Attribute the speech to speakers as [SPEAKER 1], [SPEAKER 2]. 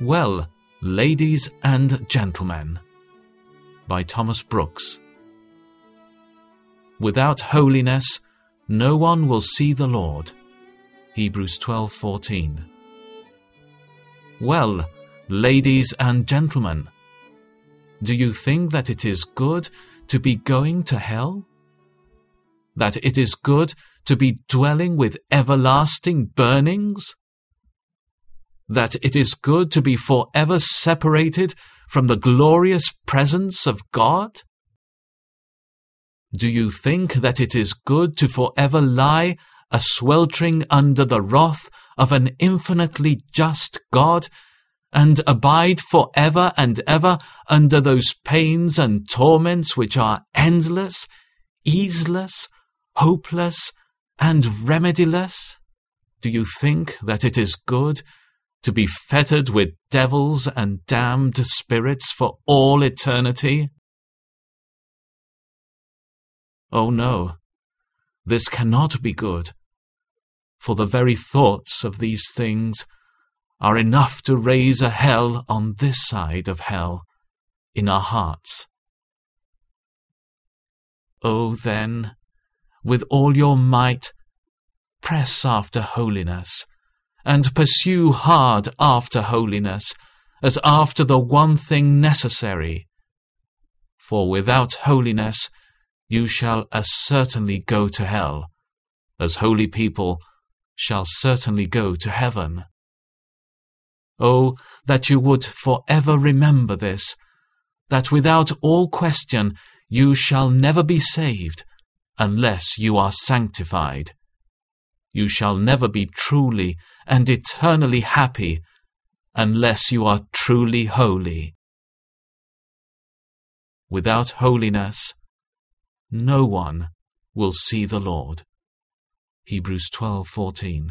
[SPEAKER 1] Well, ladies and gentlemen, by Thomas Brooks. Without holiness, no one will see the Lord. Hebrews 12:14. Well, ladies and gentlemen, do you think that it is good to be going to hell? That it is good to be dwelling with everlasting burnings? That it is good to be forever separated from the glorious presence of God? Do you think that it is good to forever lie a sweltering under the wrath of an infinitely just God, and abide for ever and ever under those pains and torments which are endless, easeless, hopeless, and remediless? Do you think that it is good to be fettered with devils and damned spirits for all eternity? Oh no, this cannot be good, for the very thoughts of these things are enough to raise a hell on this side of hell in our hearts. Oh, then, with all your might, press after holiness, and pursue hard after holiness, as after the one thing necessary. For without holiness you shall as certainly go to hell, as holy people shall certainly go to heaven. Oh, that you would for ever remember this, that without all question you shall never be saved unless you are sanctified. You shall never be truly and eternally happy unless you are truly holy. Without holiness, no one will see the Lord. Hebrews 12:14